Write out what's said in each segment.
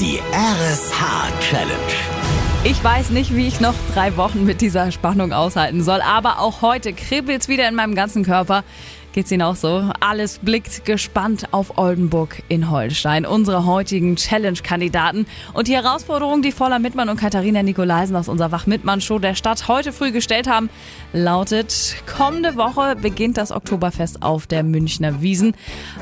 Die RSH Challenge. Ich weiß nicht, wie ich noch drei Wochen mit dieser Spannung aushalten soll, aber auch heute kribbelt's wieder in meinem ganzen Körper. Geht's Ihnen auch so? Alles blickt gespannt auf Oldenburg in Holstein, unsere heutigen Challenge-Kandidaten. Und die Herausforderung, die Voller Mittmann und Katharina Nikolaisen aus unserer Wach-Mittmann-Show der Stadt heute früh gestellt haben, lautet, kommende Woche beginnt das Oktoberfest auf der Münchner Wiesen.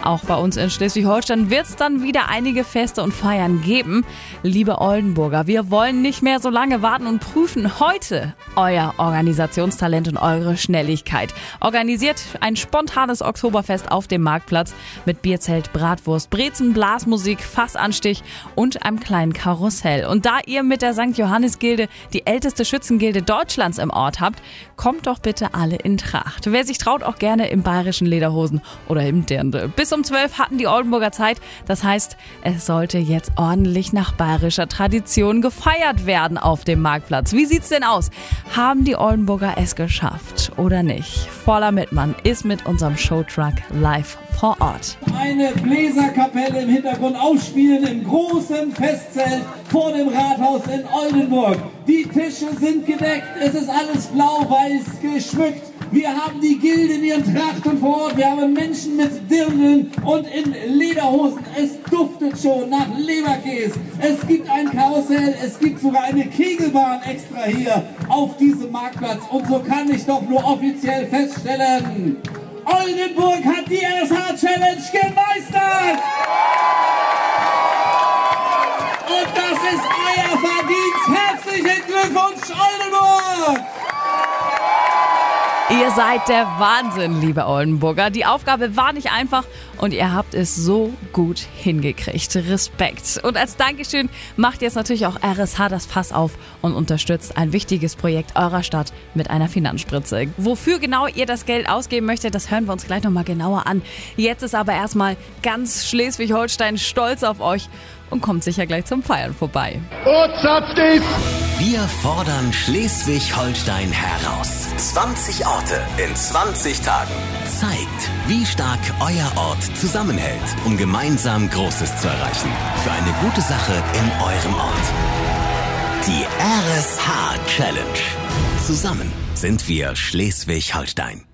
Auch bei uns in Schleswig-Holstein wird's dann wieder einige Feste und Feiern geben. Liebe Oldenburger, wir wollen nicht mehr so lange warten und prüfen heute euer Organisationstalent und eure Schnelligkeit. Organisiert ein spontanes Oktoberfest auf dem Marktplatz mit Bierzelt, Bratwurst, Brezen, Blasmusik, Fassanstich und einem kleinen Karussell. Und da ihr mit der St. Johannes Gilde die älteste Schützengilde Deutschlands im Ort habt, kommt doch bitte alle in Tracht. Wer sich traut, auch gerne im bayerischen Lederhosen oder im Dirndl. Bis um 12 hatten die Oldenburger Zeit. Das heißt, es sollte jetzt ordentlich nach bayerischer Tradition gefeiert werden auf dem Marktplatz. Wie sieht's denn aus? Haben die Oldenburger es geschafft oder nicht? Voller Mittmann ist mit unserem Showtruck live vor Ort. Eine Bläserkapelle im Hintergrund ausspielen im großen Festzelt vor dem Rathaus in Oldenburg. Die Tische sind gedeckt, es ist alles blau-weiß geschmückt. Wir haben die Gilde in ihren Trachten vor Ort. Wir haben Menschen mit Dirndeln und in Lederhosen. Es duftet schon nach Leberkäse. Es gibt ein Karussell. Es gibt sogar eine Kegelbahn extra hier auf diesem Marktplatz. Und so kann ich doch nur offiziell feststellen, Oldenburg hat die RSH Challenge gemeistert! Und das ist euer Ihr seid der Wahnsinn, liebe Oldenburger. Die Aufgabe war nicht einfach und ihr habt es so gut hingekriegt. Respekt. Und als Dankeschön macht jetzt natürlich auch RSH das Fass auf und unterstützt ein wichtiges Projekt eurer Stadt mit einer Finanzspritze. Wofür genau ihr das Geld ausgeben möchtet, das hören wir uns gleich nochmal genauer an. Jetzt ist aber erstmal ganz Schleswig-Holstein stolz auf euch und kommt sicher gleich zum Feiern vorbei. Wir fordern Schleswig-Holstein heraus. 20 Orte in 20 Tagen. Zeigt, wie stark euer Ort zusammenhält, um gemeinsam Großes zu erreichen. Für eine gute Sache in eurem Ort. Die RSH Challenge. Zusammen sind wir Schleswig-Holstein.